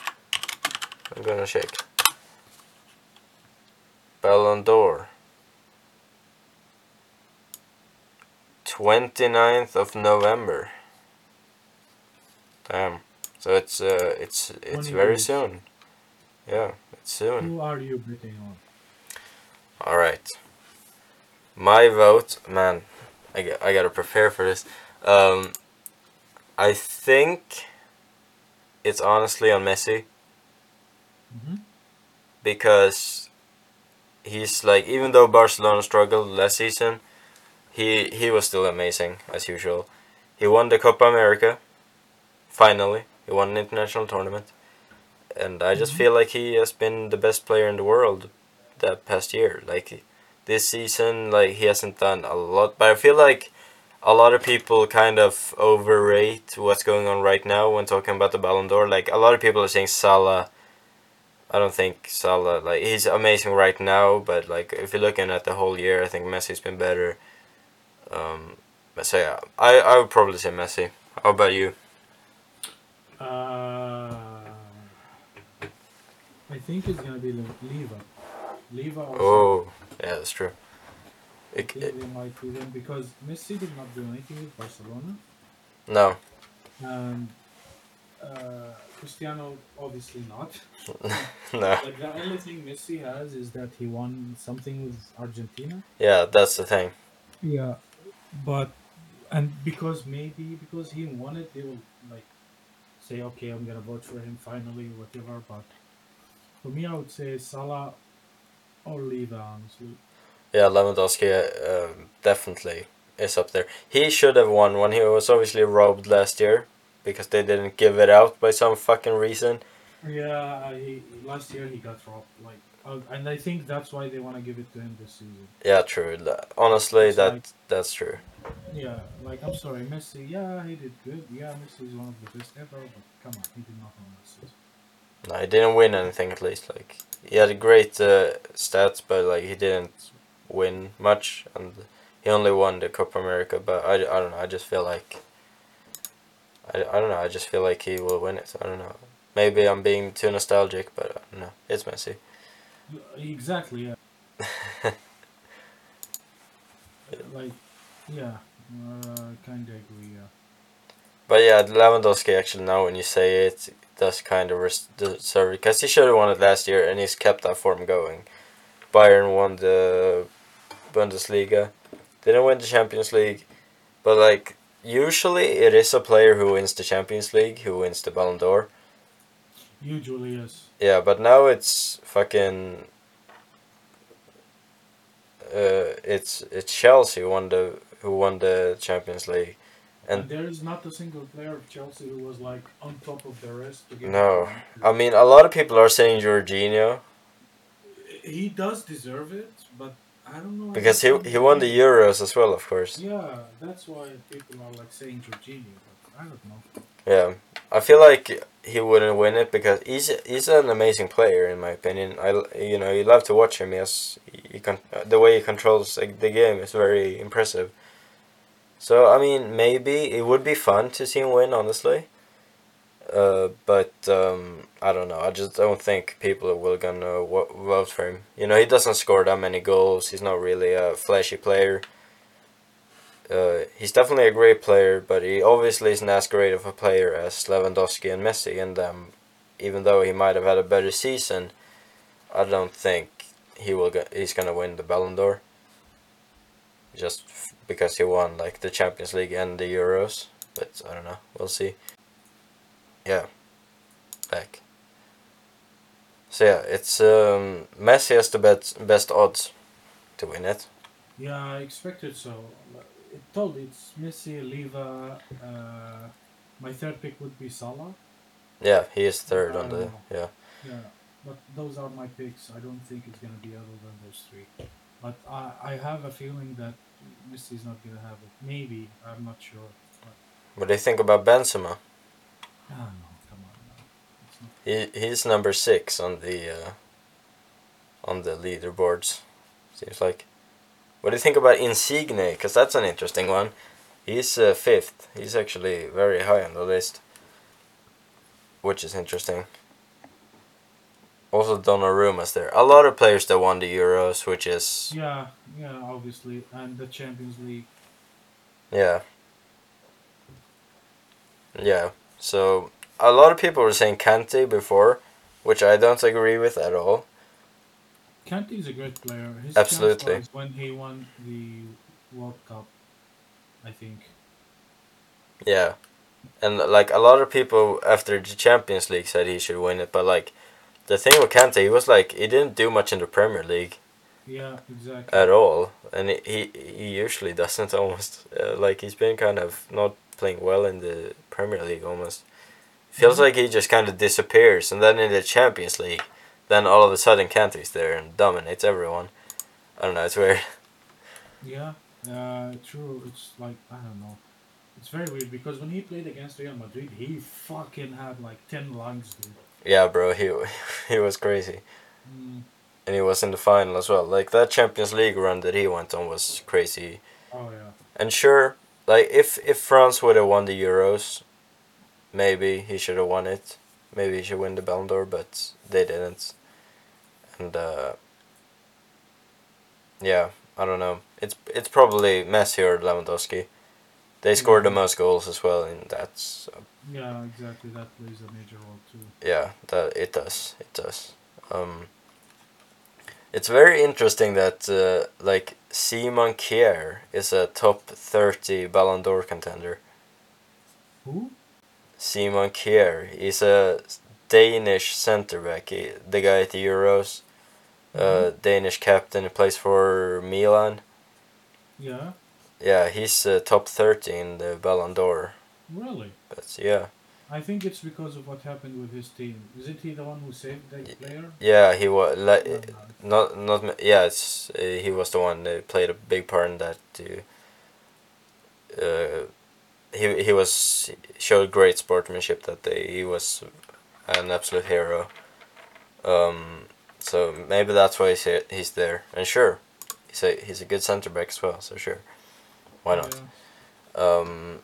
I'm gonna check. Ballon d'Or. 29th of November. Damn. So it's uh it's it's very
days.
soon. Yeah, it's soon.
Who are you betting on?
All right. My vote, man. I, got, I gotta prepare for this. Um, I think it's honestly on Messi
Mm-hmm.
because he's like even though Barcelona struggled last season, he he was still amazing as usual. He won the Copa America. Finally, he won an international tournament, and I just
Mhm.
feel like he has been the best player in the world that past year. Like this season, like he hasn't done a lot, but I feel like a lot of people kind of overrate what's going on right now when talking about the Ballon d'Or. Like a lot of people are saying Salah. I don't think Salah like he's amazing right now, but like if you're looking at the whole year, I think Messi's been better. Um, so yeah, I I would probably say Messi. How about you?
Uh, I think it's gonna be Le- Leva. Leva.
Oh, yeah, that's true. It,
think they might be them because Messi did not do anything with Barcelona,
no,
and uh, Cristiano obviously not.
no.
Like the only thing Messi has is that he won something with Argentina.
Yeah, that's the thing.
Yeah, but and because maybe because he won it, they will like say, okay, I'm gonna vote for him finally, whatever. But for me, I would say Salah or Leva, honestly.
Yeah, Lewandowski uh, um, definitely is up there. He should have won when He was obviously robbed last year because they didn't give it out by some fucking reason.
Yeah, he, last year he got robbed. Like, and I think that's why they want to give it to him this season.
Yeah, true. Honestly,
It's
that
like-
that's true.
Yeah, like I'm sorry, Messi. Yeah, he did good. Yeah, Messi is one of the best ever. But come on, he did nothing last season.
No, he didn't win anything at least. Like he had great uh, stats, but like he didn't win much, and he only won the Copa America. But I, I don't know. I just feel like I, I don't know. I just feel like he will win it. I don't know. Maybe I'm being too nostalgic, but I don't know. It's Messi.
Exactly. Yeah. like, yeah, uh, kind of agree. Yeah.
But yeah, Lewandowski actually now when you say it does kind of deserve it because he should have won it last year and he's kept that form going. Bayern won the Bundesliga, didn't win the Champions League, but like usually it is a player who wins the Champions League who wins the Ballon d'Or.
Usually, yes.
Yeah, but now it's fucking. Uh, it's it's Chelsea who won the who won the Champions League.
And,
And-
there is not a single player of Chelsea who was like on top of the rest. To get
No. I mean a lot of people are saying Jorginho.
he does deserve it, but I don't know.
Because he he won the Euros as well, of course.
Yeah, that's why people are like saying Jorginho, I don't know.
Yeah, I feel like he wouldn't win it because he's he's an amazing player in my opinion. I you know you love to watch him. Yes, he con- the way he controls the game is very impressive. So I mean, maybe it would be fun to see him win, honestly. Uh, but um, I don't know. I just don't think people will gonna vote for him. You know, he doesn't score that many goals. He's not really a flashy player. Uh, he's definitely a great player, but he obviously isn't as great of a player as Lewandowski and Messi. And um, even though he might have had a better season, I don't think he will. Go- he's gonna win the Ballon d'Or. Just f- because he won like the Champions League and the Euros, but I don't know. We'll see. Yeah, back. So yeah, it's um, Messi has the best best odds to win it.
Yeah, I expected so. Told it's Messi, Leva. Uh, my third pick would be Salah.
Yeah, he is third on the yeah.
Yeah, but those are my picks. I don't think it's gonna be other than those three. But I, I have a feeling that Messi is not gonna have it. Maybe I'm not sure. But
What do you think about Benzema?
I don't. Come on, not,
He he's number six on the uh, on the leaderboards. Seems like. What do you think about Insigne? Because that's an interesting one. He's uh, fifth. He's actually very high on the list, which is interesting. Also, Donnarumma's there. A lot of players that won the Euros, which is
yeah, yeah, obviously, and the Champions League.
yeah, yeah. So a lot of people were saying Kante before, which I don't agree with at all.
Kante is a great player. His
Absolutely.
was when he won the World Cup, I think.
Yeah, and like a lot of people after the Champions League said he should win it, but like the thing with Kante, he was like he didn't do much in the Premier League
Yeah, exactly.
at all, and he he, he usually doesn't almost uh, like he's been kind of not playing well in the Premier League almost. Feels
Mhm.
like he just kind of disappears, and then in the Champions League, then all of a sudden Kante's there and dominates everyone. I don't know, it's weird.
Yeah, uh, true. It's like I don't know. It's very weird because when he played against Real Madrid, he fucking had like ten lungs, dude.
Yeah, bro, he he was crazy.
Mm,
and he was in the final as well. Like that Champions League run that he went on was crazy.
oh yeah.
And sure, like if if France would have won the Euros, maybe he should have won it. Maybe he should win the Ballon d'Or, but they didn't. And uh, yeah, I don't know. It's it's probably Messi or Lewandowski. They scored the
Mhm.
most goals as well, and that's
Yeah, exactly. That plays a major role too.
yeah, that it does. It does. Um, it's very interesting that uh, like Simon Kjær is a top thirty Ballon d'Or contender.
Who?
Simon Kjær, he's a Danish centre back. He, the guy at the Euros, uh, Danish captain. Plays for Milan.
Yeah.
Yeah, he's uh, top thirty in the Ballon d'Or.
Really?
But yeah,
I think it's because of what happened with his team. Isn't he the one who saved that player?
yeah, he was
Uh,
like not not yeah. It's uh, he was the one that played a big part in that. To, uh, he he was showed great sportsmanship that day. He was an absolute hero. Um, so maybe that's why he's he- he's there. And sure, he's a he's a good center back as well. So sure, why not?
Yeah.
Um,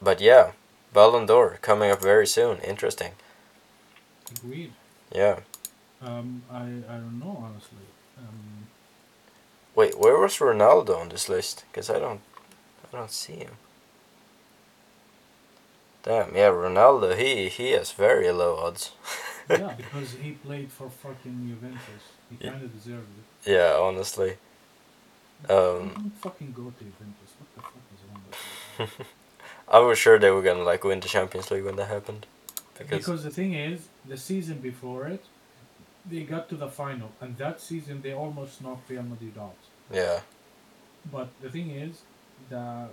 but yeah, Ballon d'Or coming up very soon. Interesting.
Agreed.
Yeah.
Um, I I don't know honestly. Um,
Wait, where was Ronaldo on this list? Cause I don't, I don't see him. Damn, yeah, Ronaldo. He he has very low odds.
yeah, because he played for fucking Juventus. He
Yeah.
kind of deserved it.
yeah, honestly. Um,
Don't fucking go to Juventus. What the fuck is wrong with you?
I was sure they were gonna like win the Champions League when that happened. Because,
Because the thing is, the season before it, they got to the final, and that season they almost knocked Real Madrid out.
yeah,
But the thing is, the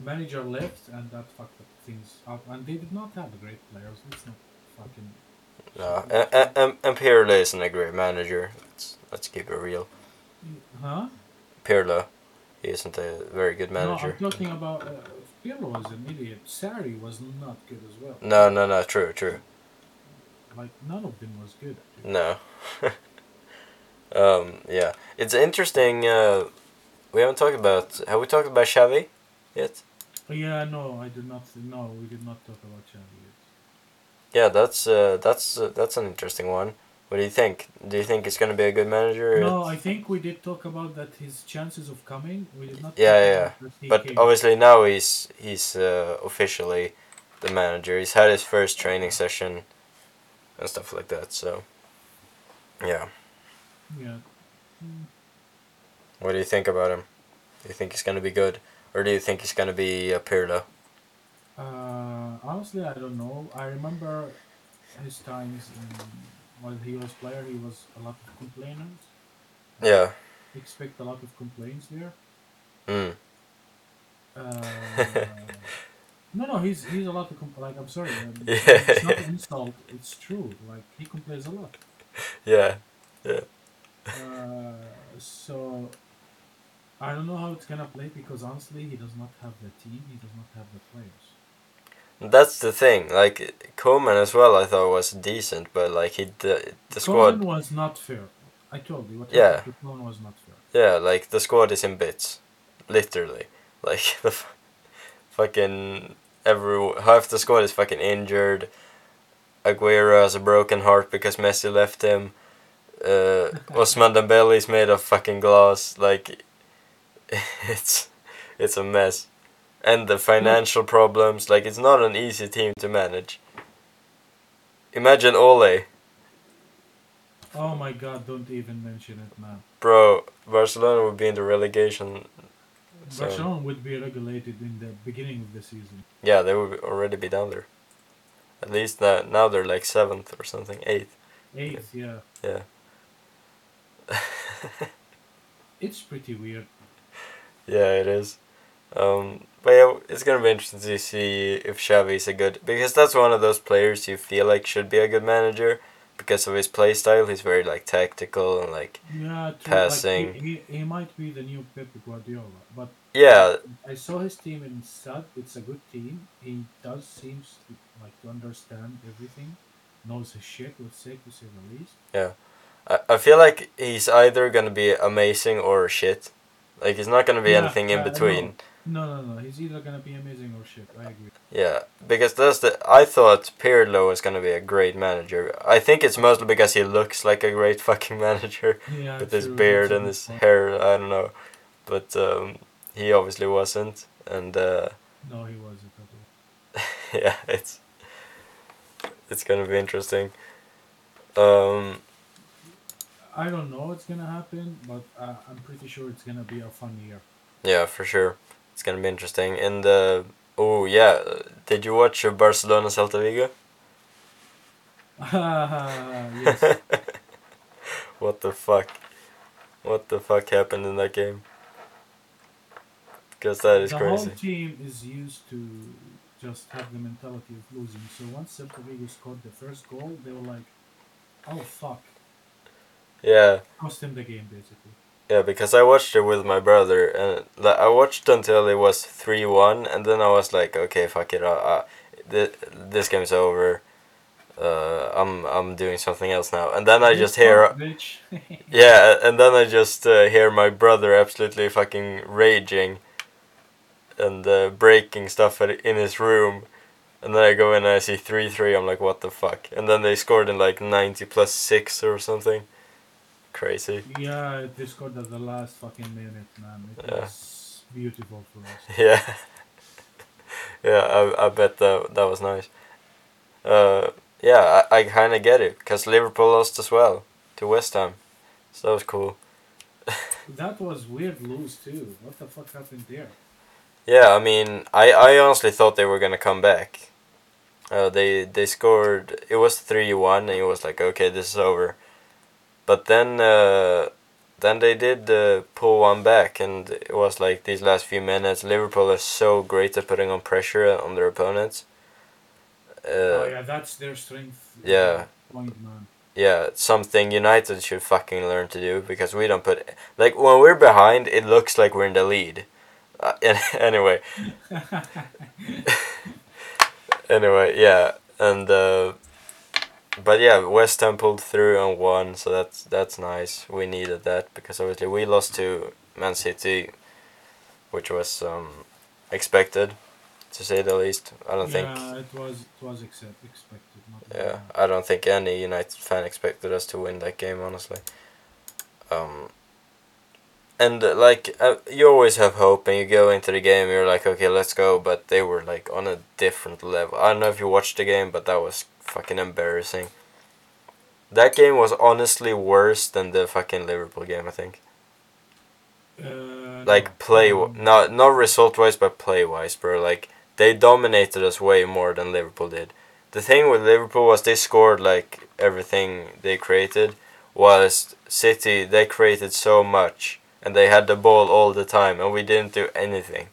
manager left, and that fucked up things up. And they did not have great players. It's not fucking.
no, and, Pirlo isn't a great manager. Let's let's keep it real.
Huh?
Pirlo, he isn't a very good
No,
manager.
I'm talking about. Uh, Pirlo was an idiot. Sarri was not good as well.
No, no, no, true, true.
Like none of them was good.
No. um, yeah, it's interesting. Uh, we haven't talked about. Have we talked about Xavi yet?
Yeah, no, I did not. No, we did not talk about Xavi yet.
Yeah, that's uh, that's uh, that's an interesting one. What do you think? Do you think he's gonna be a good manager?
No, I think we did talk about that. His chances of coming. We did not.
Yeah, yeah,
about that he
But
came.
obviously now he's he's uh, officially the manager. He's had his first training session and stuff like that. So, yeah.
Yeah. Mm,
What do you think about him? Do you think he's gonna be good, or do you think he's gonna be a Pirlo?
Uh, honestly, I don't know. I remember his times in, while he was player. He was a lot of complainers.
Yeah.
Expect a lot of complaints there.
Mm.
Uh, no, no, he's he's a lot of compl- like. I'm sorry, um,
Yeah.
it's not an insult. It's true. Like he complains a lot.
Yeah.
Uh, so I don't know how it's gonna play because honestly, he does not have the team. He does not have the players.
That's the thing. Like Koeman as well, I thought was decent, but like he the, the
Koeman
squad.
was not fair. I told you what
Yeah.
Koeman was not fair.
Yeah, like the squad is in bits, literally. Like the f- fucking every half the squad is fucking injured. Aguero has a broken heart because Messi left him. Uh, Ousmane Dembele is made of fucking glass. Like it's it's a mess, and the financial problems. Like it's not an easy team to manage. Imagine Ole,
Oh my god! Don't even mention it, man.
bro. Barcelona would be in the relegation. zone.
Barcelona would be regulated in the beginning of the season.
Yeah, they would already be down there. At least now, now they're like seventh or something, eighth.
Eighth, yeah.
Yeah.
It's pretty weird.
Yeah, it is. Um, but yeah, it's gonna be interesting to see if Xavi is a good because that's one of those players you feel like should be a good manager because of his play style. He's very like tactical and like
Yeah, true.
Passing.
Like, he, he, he might be the new Pep Guardiola, but
yeah,
I saw his team in Sadd. It's a good team. He does seems to, like to understand everything, knows his shit. Let's say to say the least.
I, I feel like he's either gonna be amazing or shit. Like he's not gonna be
Yeah,
anything in
no.
between.
No, no, no. He's either gonna be amazing or shit. I agree.
Yeah, because that's the. I thought Pirlo was gonna be a great manager. I think it's mostly because he looks like a great fucking manager
Yeah,
with his beard and his hair. I don't know, but um, he obviously wasn't, and uh,
No, he wasn't
yeah, it's it's gonna be interesting. Um,
I don't know what's gonna happen, but uh, I'm pretty sure it's gonna be a fun year.
yeah, for sure, it's gonna be interesting. And uh, oh yeah, did you watch uh, Barcelona Celta Vigo?
yes.
what the fuck? What the fuck happened in that game? because that is
the
crazy.
The whole team is used to just have the mentality of losing. So once Celta Vigo scored the first goal, they were like, "Oh fuck!"
Yeah,
Cost him the game basically.
yeah, because I watched it with my brother, and like, I watched until it was three one, and then I was like, okay, fuck it, uh, uh, th- this game's over. Uh, I'm I'm doing something else now, and then I just hear
bitch.
Yeah, and then I just uh, hear my brother absolutely fucking raging and uh, breaking stuff at, in his room. And then I go in and I see 3 3. I'm like, what the fuck? And then they scored in like 90 plus 6 or something. Crazy.
yeah, they scored at the last fucking minute, man. It
Yeah.
was beautiful for us.
Yeah. yeah, I, I bet that, that was nice. Uh, yeah, I, I kind of get it because Liverpool lost as well to West Ham. So that was cool.
That was weird lose too. What the fuck happened there?
Yeah, I mean, I, I honestly thought they were gonna come back. Uh, they they scored. It was three one, and it was like, okay, this is over. But then uh, then they did uh, pull one back, and it was like these last few minutes. Liverpool is so great at putting on pressure on their opponents. Uh,
oh yeah, that's their strength.
yeah.
Point man.
yeah, something United should fucking learn to do because we don't put like when we're behind, it looks like we're in the lead. Uh, anyway, anyway, yeah, and uh, but yeah, West Ham pulled through and won, so that's that's nice. We needed that because obviously we lost to Man City, which was um, expected, to say the least. I don't think.
yeah, it was it was accept, expected. Not
Yeah, I don't think any United fan expected us to win that game, honestly. Um, and uh, like uh, you always have hope, and you go into the game, you're like, okay, let's go. But they were like on a different level. I don't know if you watched the game, but that was fucking embarrassing. That game was honestly worse than the fucking Liverpool game. I think.
Uh,
Like play,
Um,
not not result wise, but play wise, bro. Like they dominated us way more than Liverpool did. The thing with Liverpool was they scored like everything they created, whilst City they created so much and they had the ball all the time, and we didn't do anything.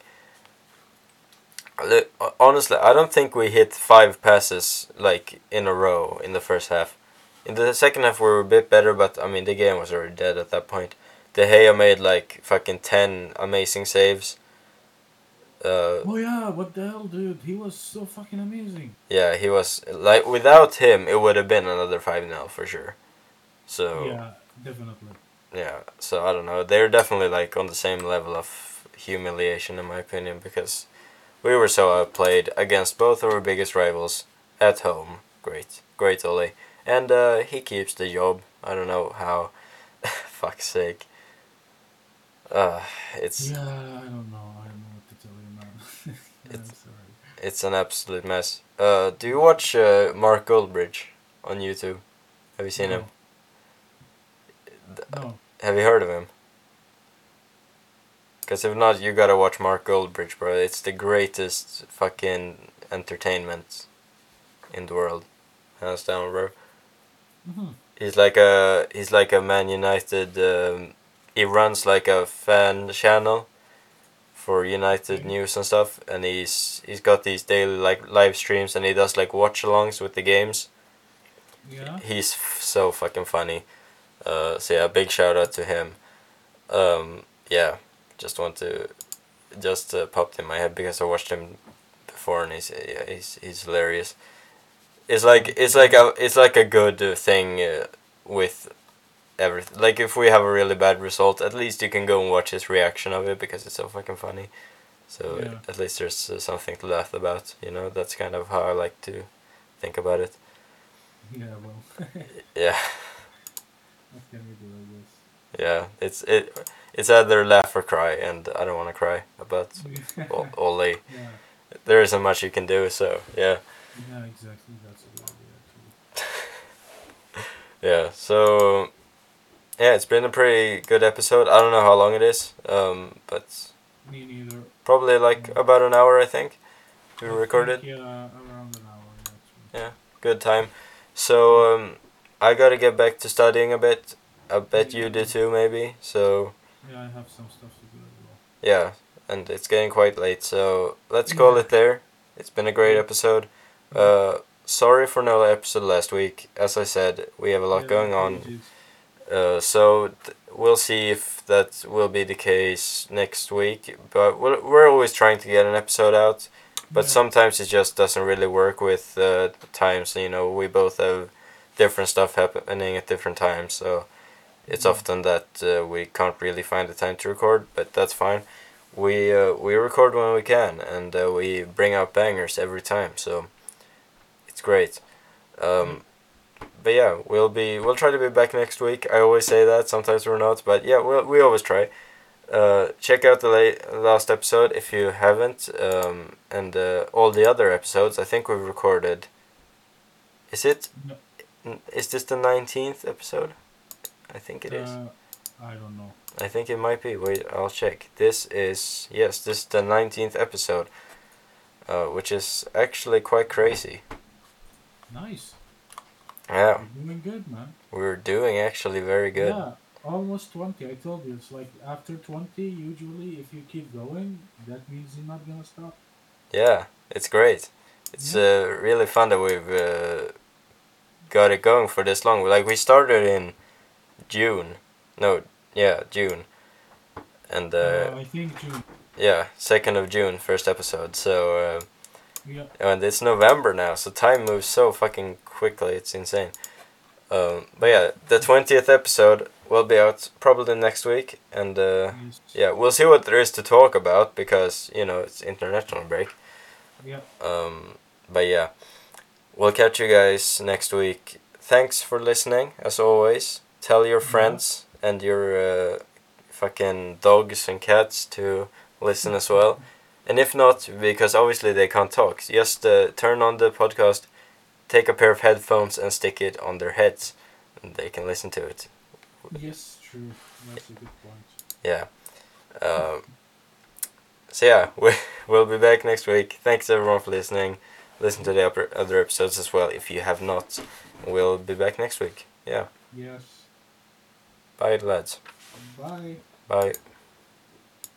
Li- Honestly, I don't think we hit five passes like in a row in the first half. In the second half, we were a bit better, but I mean the game was already dead at that point. De Gea made like fucking ten amazing saves. Uh,
Oh yeah, what the hell, dude? He was so fucking amazing.
yeah, he was like without him, it would have been another five 0 for sure. So
Yeah, definitely.
yeah, so I don't know. They're definitely like on the same level of humiliation in my opinion because we were so outplayed against both of our biggest rivals at home. Great, great Ole, and uh, he keeps the job. I don't know how. Fuck's sake. Uh, it's
Yeah, I don't know. I don't know what to tell you, man. I'm
It's-
sorry.
it's an absolute mess. Uh, do you watch uh, Mark Goldbridge on YouTube? Have you seen him?
No.
Have you heard of him? Because if not, you gotta watch Mark Goldbridge, bro. It's the greatest fucking entertainment in the world, hands down, bro.
hmm
He's like a he's like a Man United. Um, he runs like a fan channel for United
Mhm.
news and stuff, and he's he's got these daily like live streams, and he does like watch-alongs with the games.
Yeah.
He's f- so fucking funny. Uh, so yeah, big shout out to him. Um, yeah, just want to just uh, popped in my head because I watched him before, and he's yeah, he's he's hilarious. It's like it's like a it's like a good uh, thing uh, with everything. Like if we have a really bad result, at least you can go and watch his reaction of it because it's so fucking funny. So
Yeah.
at least there's uh, something to laugh about. You know, that's kind of how I like to think about it.
Yeah. Well,
Yeah.
what can we do? I guess.
Yeah, it's it. It's either laugh or cry, and I don't want to cry about Ole.
yeah.
There isn't much you can do, so yeah,
Yeah. Exactly. That's a good idea. Actually.
yeah. So yeah, it's been a pretty good episode. I don't know how long it is, um, but
Me neither.
probably like about an hour, I think. We
I think,
recorded.
Yeah, around an hour. Actually.
Yeah. Good time. So um, I gotta get back to studying a bit. I bet you do too, maybe. So
Yeah, I have some stuff to do as well.
yeah, and it's getting quite late. So let's call it there. It's been a great episode. Uh, sorry for no episode last week. As I said, we have a lot
Yeah,
going on. Uh, so th- we'll see if that will be the case next week. But we're, we're always trying to get an episode out. But
Yeah.
sometimes it just doesn't really work with uh, times. You know, we both have different stuff happening at different times. So it's often that uh, we can't really find the time to record. But that's fine. We uh, we record when we can, and uh, we bring out bangers every time. So it's great. Um, but yeah, we'll be we'll try to be back next week. I always say that. Sometimes we're not, but yeah, we we always try. Uh, check out the la- last episode if you haven't, um, and uh, all the other episodes. I think we've recorded. Is it?
No.
Is this the nineteenth episode? I think it is.
Uh, I don't know.
I think it might be. Wait, I'll check. This is yes, this is the nineteenth episode, uh, which is actually quite crazy.
Nice.
Yeah,
You're doing good, man.
we're doing actually very good.
Yeah, almost 20. I told you, it's like after 20, usually, if you keep going, that means you're not gonna stop.
Yeah, it's great. It's uh, really fun that we've uh, got it going for this long. Like we started in June. No, yeah, June. And uh,
I think June.
yeah, second of June, first episode. So uh,
Yeah,
and it's November now, so time moves so fucking quickly. It's insane. Um, but yeah, the twentieth episode will be out probably next week, and uh,
yes.
yeah, we'll see what there is to talk about because you know it's international break.
Yeah.
Um, but yeah, we'll catch you guys next week. Thanks for listening, as always. Tell your friends and your uh, fucking dogs and cats to listen as well. And if not, because obviously they can't talk, just uh, turn on the podcast, take a pair of headphones, and stick it on their heads, and they can listen to it.
Yes, true. That's a good point.
Yeah. Um, so yeah, we we'll be back next week. Thanks everyone for listening. Listen to the upper, other episodes as well if you have not. We'll be back next week. Yeah.
Yes.
Bye lads.
Bye.
Bye.